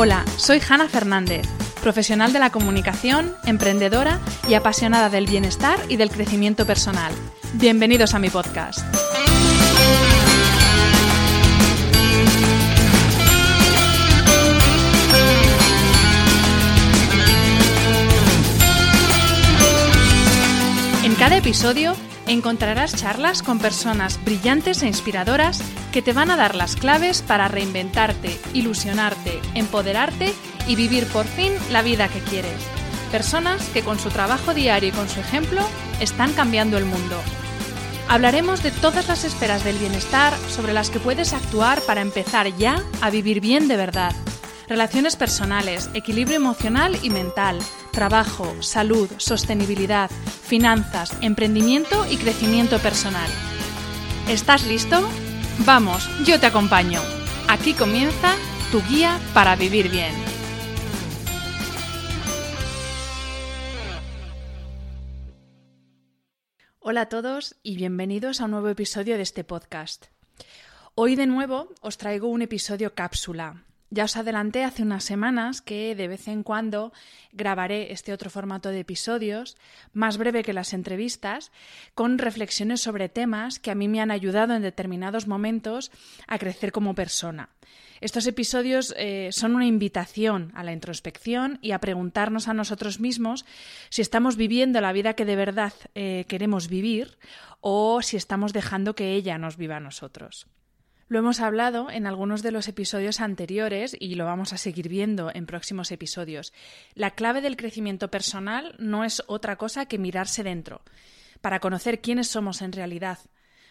Hola, soy Hanna Fernández, profesional de la comunicación, emprendedora y apasionada del bienestar y del crecimiento personal. Bienvenidos a mi podcast. En cada episodio encontrarás charlas con personas brillantes e inspiradoras que te van a dar las claves para reinventarte, ilusionarte, empoderarte y vivir por fin la vida que quieres. Personas que con su trabajo diario y con su ejemplo están cambiando el mundo. Hablaremos de todas las esferas del bienestar sobre las que puedes actuar para empezar ya a vivir bien de verdad. Relaciones personales, equilibrio emocional y mental, trabajo, salud, sostenibilidad, finanzas, emprendimiento y crecimiento personal. ¿Estás listo? Vamos, yo te acompaño. Aquí comienza tu guía para vivir bien. Hola a todos y bienvenidos a un nuevo episodio de este podcast. Hoy de nuevo os traigo un episodio cápsula, ya os adelanté hace unas semanas que de vez en cuando grabaré este otro formato de episodios, más breve que las entrevistas, con reflexiones sobre temas que a mí me han ayudado en determinados momentos a crecer como persona. Estos episodios eh, son una invitación a la introspección y a preguntarnos a nosotros mismos si estamos viviendo la vida que de verdad eh, queremos vivir o si estamos dejando que ella nos viva a nosotros. Lo hemos hablado en algunos de los episodios anteriores y lo vamos a seguir viendo en próximos episodios. La clave del crecimiento personal no es otra cosa que mirarse dentro, para conocer quiénes somos en realidad,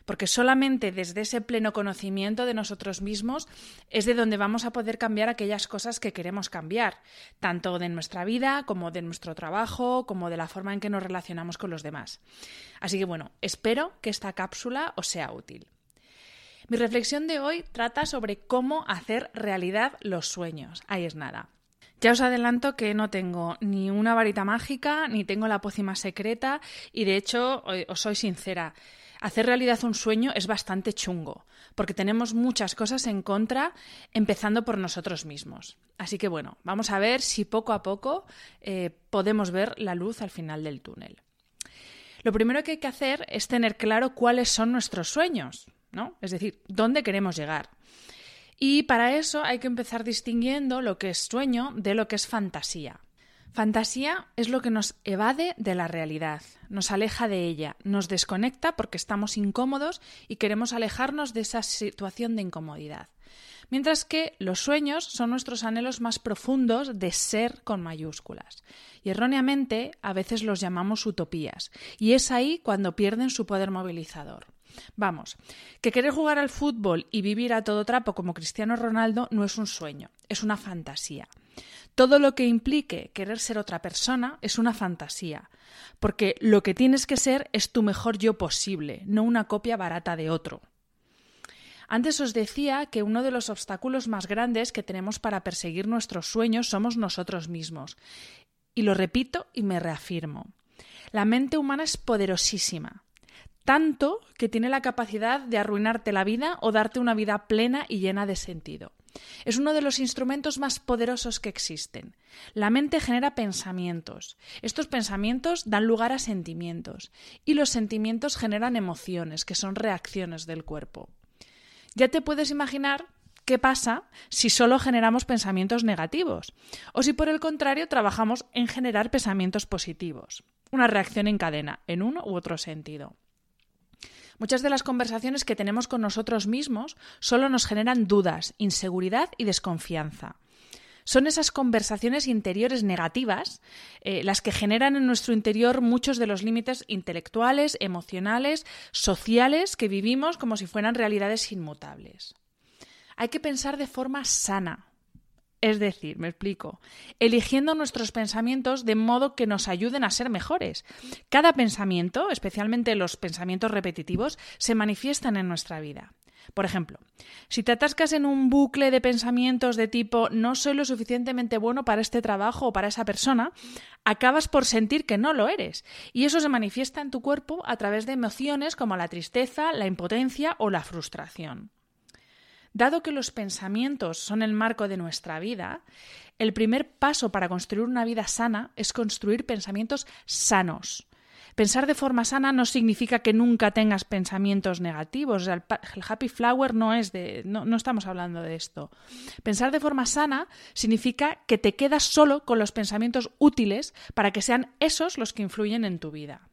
porque solamente desde ese pleno conocimiento de nosotros mismos es de donde vamos a poder cambiar aquellas cosas que queremos cambiar, tanto de nuestra vida como de nuestro trabajo, como de la forma en que nos relacionamos con los demás. Así que bueno, espero que esta cápsula os sea útil. Mi reflexión de hoy trata sobre cómo hacer realidad los sueños. Ahí es nada. Ya os adelanto que no tengo ni una varita mágica, ni tengo la pócima secreta, y de hecho, os soy sincera, hacer realidad un sueño es bastante chungo, porque tenemos muchas cosas en contra, empezando por nosotros mismos. Así que bueno, vamos a ver si poco a poco eh, podemos ver la luz al final del túnel. Lo primero que hay que hacer es tener claro cuáles son nuestros sueños. Es decir, ¿dónde queremos llegar? Y para eso hay que empezar distinguiendo lo que es sueño de lo que es fantasía. Fantasía es lo que nos evade de la realidad, nos aleja de ella, nos desconecta porque estamos incómodos y queremos alejarnos de esa situación de incomodidad. Mientras que los sueños son nuestros anhelos más profundos de ser con mayúsculas. Y erróneamente a veces los llamamos utopías. Y es ahí cuando pierden su poder movilizador. Vamos, que querer jugar al fútbol y vivir a todo trapo como Cristiano Ronaldo no es un sueño, es una fantasía. Todo lo que implique querer ser otra persona es una fantasía, porque lo que tienes que ser es tu mejor yo posible, no una copia barata de otro. Antes os decía que uno de los obstáculos más grandes que tenemos para perseguir nuestros sueños somos nosotros mismos. Y lo repito y me reafirmo. La mente humana es poderosísima tanto que tiene la capacidad de arruinarte la vida o darte una vida plena y llena de sentido. Es uno de los instrumentos más poderosos que existen. La mente genera pensamientos. Estos pensamientos dan lugar a sentimientos y los sentimientos generan emociones, que son reacciones del cuerpo. Ya te puedes imaginar qué pasa si solo generamos pensamientos negativos o si por el contrario trabajamos en generar pensamientos positivos. Una reacción en cadena, en uno u otro sentido. Muchas de las conversaciones que tenemos con nosotros mismos solo nos generan dudas, inseguridad y desconfianza. son esas conversaciones interiores negativas eh, las que generan en nuestro interior muchos de los límites intelectuales, emocionales, sociales que vivimos como si fueran realidades inmutables. Hay que pensar de forma sana, es decir, me explico, eligiendo nuestros pensamientos de modo que nos ayuden a ser mejores. Cada pensamiento, especialmente los pensamientos repetitivos, se manifiestan en nuestra vida. Por ejemplo, si te atascas en un bucle de pensamientos de tipo no soy lo suficientemente bueno para este trabajo o para esa persona, acabas por sentir que no lo eres. Y eso se manifiesta en tu cuerpo a través de emociones como la tristeza, la impotencia o la frustración. Dado que los pensamientos son el marco de nuestra vida, el primer paso para construir una vida sana es construir pensamientos sanos. Pensar de forma sana no significa que nunca tengas pensamientos negativos. el, happy flower no es de. No, estamos hablando de esto. Pensar de forma sana significa que te quedas solo con los pensamientos útiles para que sean esos los que influyen en tu vida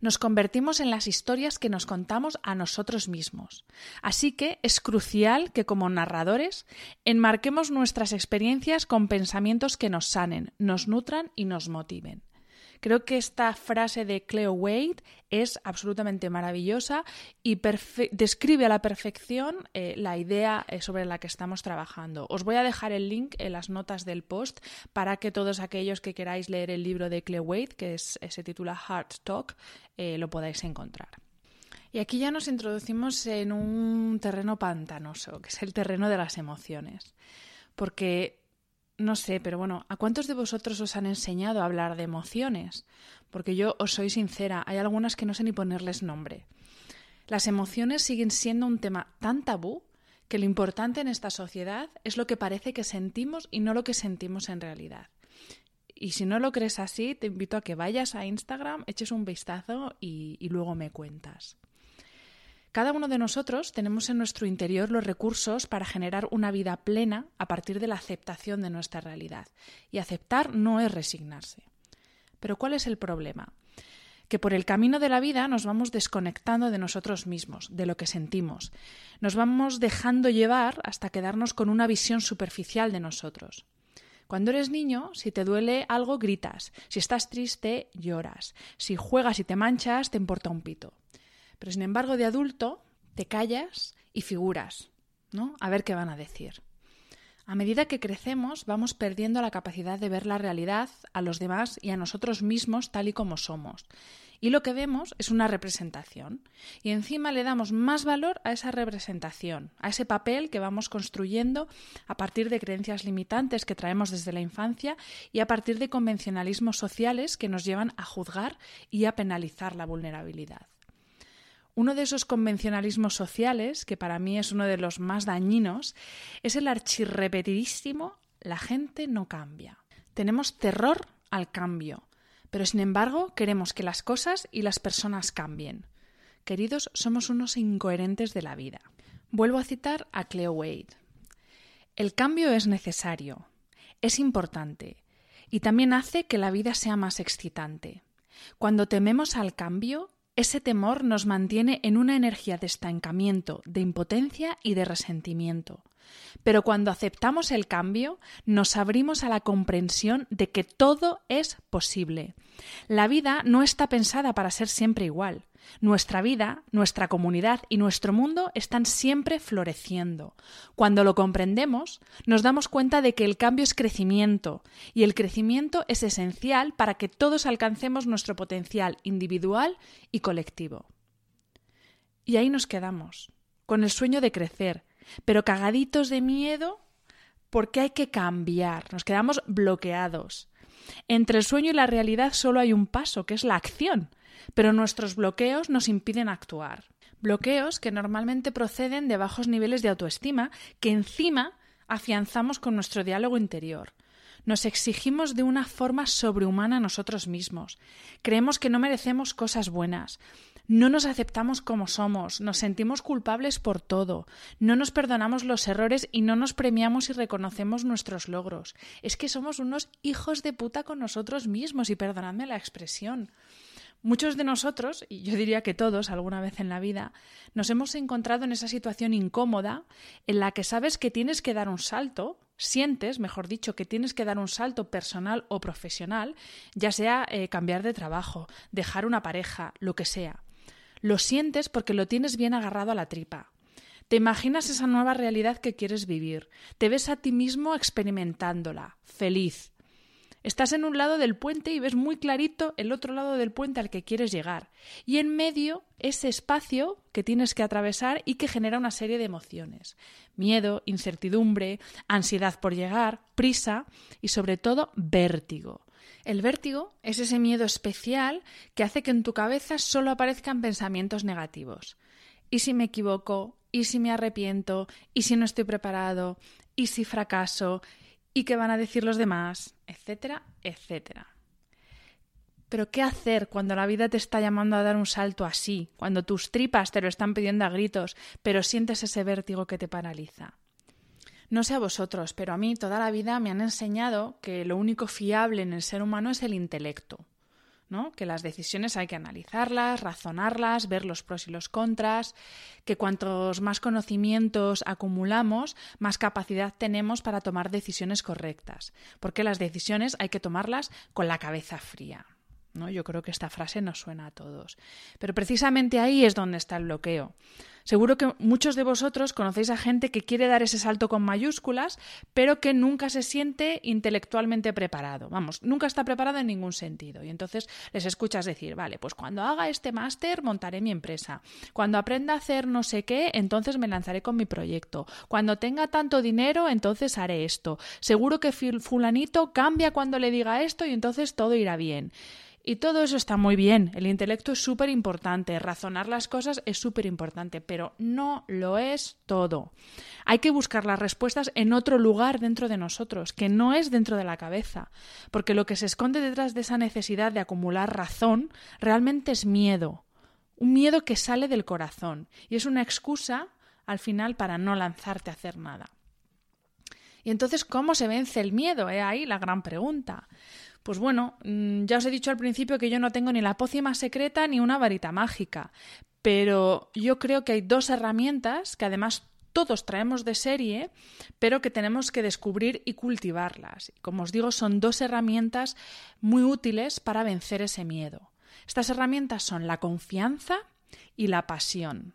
nos convertimos en las historias que nos contamos a nosotros mismos. Así que es crucial que como narradores enmarquemos nuestras experiencias con pensamientos que nos sanen, nos nutran y nos motiven. Creo que esta frase de Cleo Wade es absolutamente maravillosa y describe a la perfección eh, la idea eh, sobre la que estamos trabajando. Os voy a dejar el link en las notas del post para que todos aquellos que queráis leer el libro de Cleo Wade, que es, se titula Heart Talk, eh, lo podáis encontrar. Y aquí ya nos introducimos en un terreno pantanoso, que es el terreno de las emociones. Porque no sé, pero bueno, ¿a cuántos de vosotros os han enseñado a hablar de emociones? Porque yo os soy sincera, hay algunas que no sé ni ponerles nombre. Las emociones siguen siendo un tema tan tabú que lo importante en esta sociedad es lo que parece que sentimos y no lo que sentimos en realidad. Y si no lo crees así, te invito a que vayas a Instagram, eches un vistazo y, luego me cuentas. Cada uno de nosotros tenemos en nuestro interior los recursos para generar una vida plena a partir de la aceptación de nuestra realidad. Y aceptar no es resignarse. Pero ¿cuál es el problema? que por el camino de la vida nos vamos desconectando de nosotros mismos, de lo que sentimos. Nos vamos dejando llevar hasta quedarnos con una visión superficial de nosotros. Cuando eres niño, si te duele algo, gritas. Si estás triste, lloras. Si juegas y te manchas, te importa un pito. Pero sin embargo, de adulto te callas y figuras, ¿no? A ver qué van a decir. A medida que crecemos, vamos perdiendo la capacidad de ver la realidad, a los demás y a nosotros mismos tal y como somos. Y lo que vemos es una representación. Y encima le damos más valor a esa representación, a ese papel que vamos construyendo a partir de creencias limitantes que traemos desde la infancia y a partir de convencionalismos sociales que nos llevan a juzgar y a penalizar la vulnerabilidad. Uno de esos convencionalismos sociales, que para mí es uno de los más dañinos, es el archirrepetidísimo la gente no cambia. Tenemos terror al cambio, pero sin embargo queremos que las cosas y las personas cambien. Queridos, somos unos incoherentes de la vida. Vuelvo a citar a Cleo Wade. El cambio es necesario, es importante y también hace que la vida sea más excitante. Cuando tememos al cambio, ese temor nos mantiene en una energía de estancamiento, de impotencia y de resentimiento. Pero cuando aceptamos el cambio, nos abrimos a la comprensión de que todo es posible. La vida no está pensada para ser siempre igual. Nuestra vida, nuestra comunidad y nuestro mundo están siempre floreciendo. Cuando lo comprendemos, nos damos cuenta de que el cambio es crecimiento y el crecimiento es esencial para que todos alcancemos nuestro potencial individual y colectivo. Y ahí nos quedamos, con el sueño de crecer, pero cagaditos de miedo porque hay que cambiar, nos quedamos bloqueados. Entre el sueño y la realidad solo hay un paso, que es la acción, pero nuestros bloqueos nos impiden actuar. Bloqueos que normalmente proceden de bajos niveles de autoestima que encima afianzamos con nuestro diálogo interior. Nos exigimos de una forma sobrehumana a nosotros mismos. Creemos que no merecemos cosas buenas. No nos aceptamos como somos, nos sentimos culpables por todo, no nos perdonamos los errores y no nos premiamos y reconocemos nuestros logros. Es que somos unos hijos de puta con nosotros mismos y perdonadme la expresión. Muchos de nosotros, y yo diría que todos alguna vez en la vida, nos hemos encontrado en esa situación incómoda en la que sabes que tienes que dar un salto, sientes, mejor dicho, que tienes que dar un salto personal o profesional, ya sea eh, cambiar de trabajo, dejar una pareja, lo que sea. Lo sientes porque lo tienes bien agarrado a la tripa. Te imaginas esa nueva realidad que quieres vivir. Te ves a ti mismo experimentándola, feliz, Estás en un lado del puente y ves muy clarito el otro lado del puente al que quieres llegar. Y en medio ese espacio que tienes que atravesar y que genera una serie de emociones. Miedo, incertidumbre, ansiedad por llegar, prisa y sobre todo vértigo. El vértigo es ese miedo especial que hace que en tu cabeza solo aparezcan pensamientos negativos. ¿Y si me equivoco? ¿Y si me arrepiento? ¿Y si no estoy preparado? ¿Y si fracaso? y qué van a decir los demás, etcétera, etcétera. Pero ¿qué hacer cuando la vida te está llamando a dar un salto así, cuando tus tripas te lo están pidiendo a gritos, pero sientes ese vértigo que te paraliza? No sé a vosotros, pero a mí toda la vida me han enseñado que lo único fiable en el ser humano es el intelecto. Que las decisiones hay que analizarlas, razonarlas, ver los pros y los contras, que cuantos más conocimientos acumulamos, más capacidad tenemos para tomar decisiones correctas, porque las decisiones hay que tomarlas con la cabeza fría. ¿No? Yo creo que esta frase nos suena a todos. Pero precisamente ahí es donde está el bloqueo. Seguro que muchos de vosotros conocéis a gente que quiere dar ese salto con mayúsculas, pero que nunca se siente intelectualmente preparado. Vamos, nunca está preparado en ningún sentido. Y entonces les escuchas decir, vale, pues cuando haga este máster montaré mi empresa. Cuando aprenda a hacer no sé qué, entonces me lanzaré con mi proyecto. Cuando tenga tanto dinero, entonces haré esto. Seguro que fulanito cambia cuando le diga esto y entonces todo irá bien. Y todo eso está muy bien, el intelecto es súper importante, razonar las cosas es súper importante, pero no lo es todo. Hay que buscar las respuestas en otro lugar dentro de nosotros, que no es dentro de la cabeza, porque lo que se esconde detrás de esa necesidad de acumular razón realmente es miedo, un miedo que sale del corazón y es una excusa al final para no lanzarte a hacer nada. Y entonces, ¿cómo se vence el miedo? He ahí la gran pregunta. Pues bueno, mm, ya os he dicho al principio que yo no tengo ni la pócima secreta ni una varita mágica, pero yo creo que hay dos herramientas que además todos traemos de serie, pero que tenemos que descubrir y cultivarlas. Como os digo, son dos herramientas muy útiles para vencer ese miedo. Estas herramientas son la confianza y la pasión.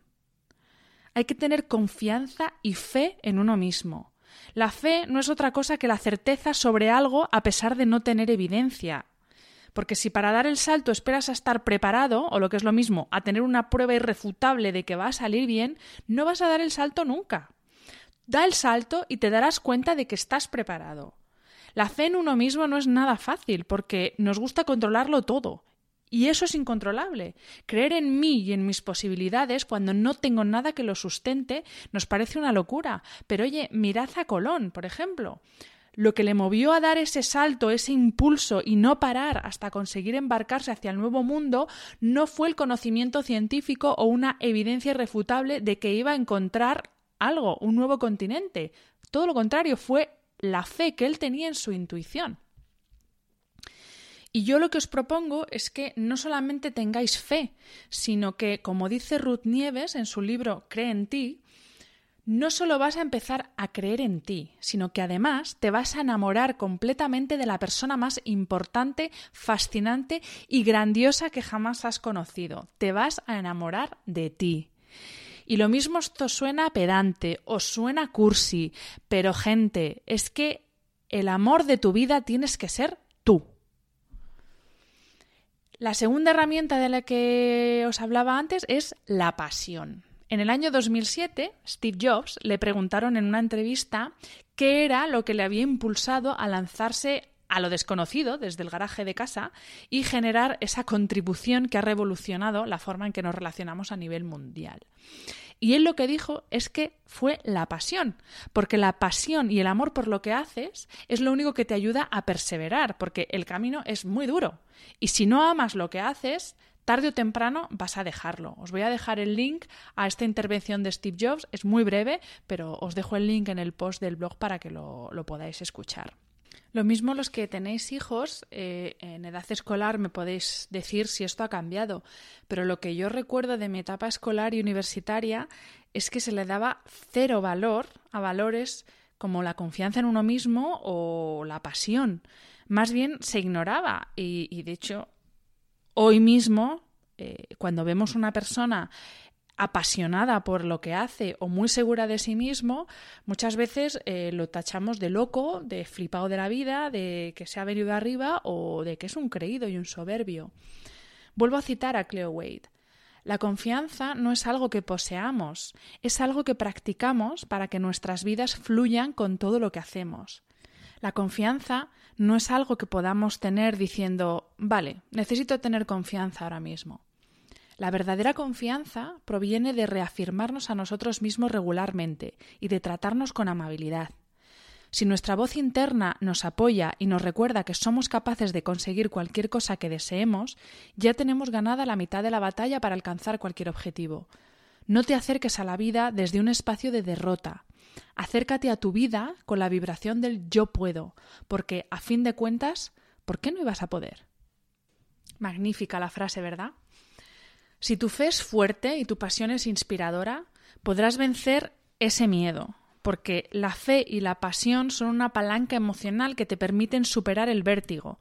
Hay que tener confianza y fe en uno mismo. La fe no es otra cosa que la certeza sobre algo a pesar de no tener evidencia. Porque si para dar el salto esperas a estar preparado, o lo que es lo mismo, a tener una prueba irrefutable de que va a salir bien, no vas a dar el salto nunca. Da el salto y te darás cuenta de que estás preparado. La fe en uno mismo no es nada fácil, porque nos gusta controlarlo todo, y eso es incontrolable. Creer en mí y en mis posibilidades cuando no tengo nada que lo sustente nos parece una locura. Pero oye, mirad a Colón, por ejemplo. Lo que le movió a dar ese salto, ese impulso y no parar hasta conseguir embarcarse hacia el nuevo mundo no fue el conocimiento científico o una evidencia irrefutable de que iba a encontrar algo, un nuevo continente. Todo lo contrario, fue la fe que él tenía en su intuición. Y yo lo que os propongo es que no solamente tengáis fe, sino que, como dice Ruth Nieves en su libro Cree en ti, no solo vas a empezar a creer en ti, sino que además te vas a enamorar completamente de la persona más importante, fascinante y grandiosa que jamás has conocido. Te vas a enamorar de ti. Y lo mismo esto suena pedante, os suena cursi, pero gente, es que el amor de tu vida tienes que ser tú. La segunda herramienta de la que os hablaba antes es la pasión. En el año 2007, Steve Jobs le preguntaron en una entrevista qué era lo que le había impulsado a lanzarse a lo desconocido desde el garaje de casa y generar esa contribución que ha revolucionado la forma en que nos relacionamos a nivel mundial. Y él lo que dijo es que fue la pasión, porque la pasión y el amor por lo que haces es lo único que te ayuda a perseverar, porque el camino es muy duro. Y si no amas lo que haces, tarde o temprano vas a dejarlo. Os voy a dejar el link a esta intervención de Steve Jobs, es muy breve, pero os dejo el link en el post del blog para que lo, lo podáis escuchar. Lo mismo los que tenéis hijos eh, en edad escolar me podéis decir si esto ha cambiado, pero lo que yo recuerdo de mi etapa escolar y universitaria es que se le daba cero valor a valores como la confianza en uno mismo o la pasión. Más bien se ignoraba y, de hecho hoy mismo, eh, cuando vemos una persona apasionada por lo que hace o muy segura de sí mismo, muchas veces eh, lo tachamos de loco, de flipado de la vida, de que se ha venido arriba o de que es un creído y un soberbio. Vuelvo a citar a Cleo Wade. La confianza no es algo que poseamos, es algo que practicamos para que nuestras vidas fluyan con todo lo que hacemos. La confianza no es algo que podamos tener diciendo, vale, necesito tener confianza ahora mismo. La verdadera confianza proviene de reafirmarnos a nosotros mismos regularmente y de tratarnos con amabilidad. Si nuestra voz interna nos apoya y nos recuerda que somos capaces de conseguir cualquier cosa que deseemos, ya tenemos ganada la mitad de la batalla para alcanzar cualquier objetivo. No te acerques a la vida desde un espacio de derrota. Acércate a tu vida con la vibración del yo puedo, porque, a fin de cuentas, ¿por qué no ibas a poder? Magnífica la frase, ¿verdad? Si tu fe es fuerte y tu pasión es inspiradora, podrás vencer ese miedo, porque la fe y la pasión son una palanca emocional que te permiten superar el vértigo.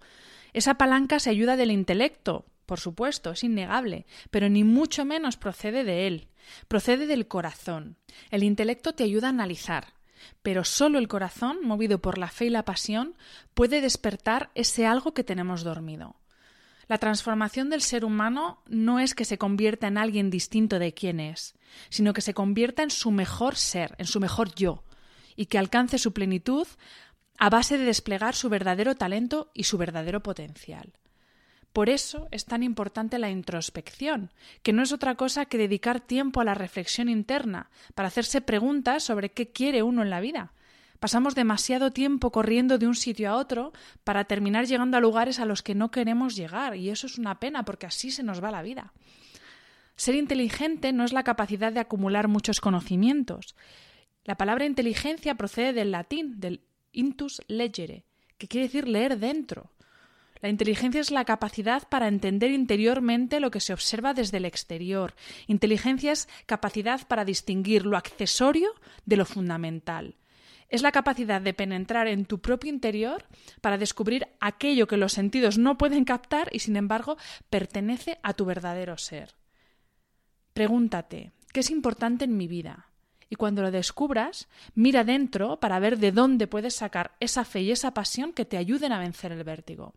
Esa palanca se ayuda del intelecto, por supuesto, es innegable, pero ni mucho menos procede de él, procede del corazón. El intelecto te ayuda a analizar, pero solo el corazón, movido por la fe y la pasión, puede despertar ese algo que tenemos dormido. La transformación del ser humano no es que se convierta en alguien distinto de quien es, sino que se convierta en su mejor ser, en su mejor yo, y que alcance su plenitud a base de desplegar su verdadero talento y su verdadero potencial. Por eso es tan importante la introspección, que no es otra cosa que dedicar tiempo a la reflexión interna, para hacerse preguntas sobre qué quiere uno en la vida, Pasamos demasiado tiempo corriendo de un sitio a otro para terminar llegando a lugares a los que no queremos llegar, y eso es una pena porque así se nos va la vida. Ser inteligente no es la capacidad de acumular muchos conocimientos. La palabra inteligencia procede del latín, del intus legere, que quiere decir leer dentro. La inteligencia es la capacidad para entender interiormente lo que se observa desde el exterior. Inteligencia es capacidad para distinguir lo accesorio de lo fundamental es la capacidad de penetrar en tu propio interior para descubrir aquello que los sentidos no pueden captar y sin embargo pertenece a tu verdadero ser. Pregúntate, ¿qué es importante en mi vida? Y cuando lo descubras, mira dentro para ver de dónde puedes sacar esa fe y esa pasión que te ayuden a vencer el vértigo.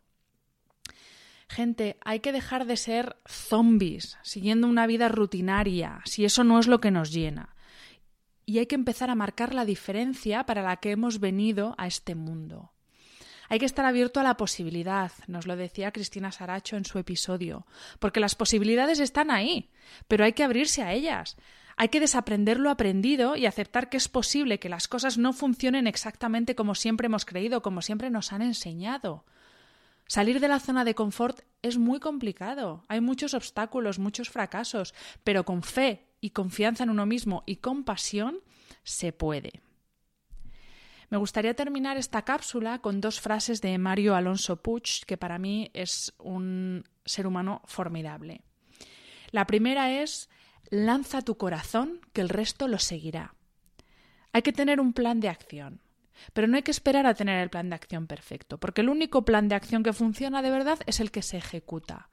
Gente, hay que dejar de ser zombies, siguiendo una vida rutinaria, si eso no es lo que nos llena y hay que empezar a marcar la diferencia para la que hemos venido a este mundo. Hay que estar abierto a la posibilidad, nos lo decía Cristina Saracho en su episodio, porque las posibilidades están ahí, pero hay que abrirse a ellas. Hay que desaprender lo aprendido y aceptar que es posible que las cosas no funcionen exactamente como siempre hemos creído, como siempre nos han enseñado. Salir de la zona de confort es muy complicado, hay muchos obstáculos, muchos fracasos, pero con fe y confianza en uno mismo y compasión se puede. Me gustaría terminar esta cápsula con dos frases de Mario Alonso Puig, que para mí es un ser humano formidable. La primera es lanza tu corazón, que el resto lo seguirá. Hay que tener un plan de acción, pero no hay que esperar a tener el plan de acción perfecto, porque el único plan de acción que funciona de verdad es el que se ejecuta.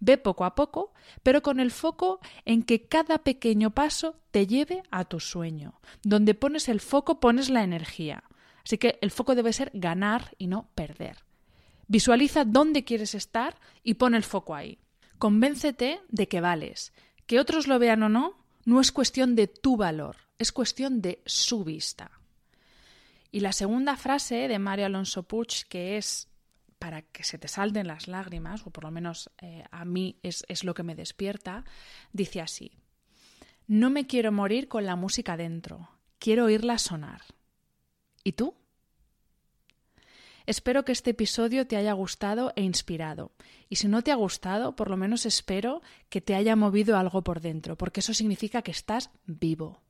Ve poco a poco, pero con el foco en que cada pequeño paso te lleve a tu sueño. Donde pones el foco pones la energía. Así que el foco debe ser ganar y no perder. Visualiza dónde quieres estar y pon el foco ahí. Convéncete de que vales. Que otros lo vean o no, no es cuestión de tu valor, es cuestión de su vista. Y la segunda frase de Mario Alonso Puig, que es para que se te salten las lágrimas, o por lo menos eh, a mí es, es lo que me despierta, dice así, no me quiero morir con la música dentro, quiero oírla sonar. ¿Y tú? Espero que este episodio te haya gustado e inspirado. Y si no te ha gustado, por lo menos espero que te haya movido algo por dentro, porque eso significa que estás vivo.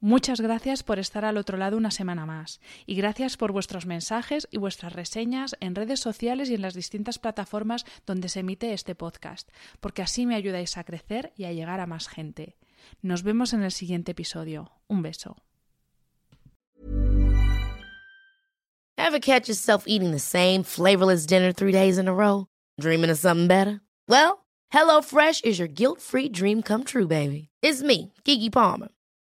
Muchas gracias por estar al otro lado una semana más y gracias por vuestros mensajes y vuestras reseñas en redes sociales y en las distintas plataformas donde se emite este podcast, porque así me ayudáis a crecer y a llegar a más gente. Nos vemos en el siguiente episodio. Un beso. Ever catch yourself eating the same flavorless dinner three days in a row? Dreaming of something better? Well, HelloFresh is your guilt-free dream come true, baby. It's me, Kiki Palmer.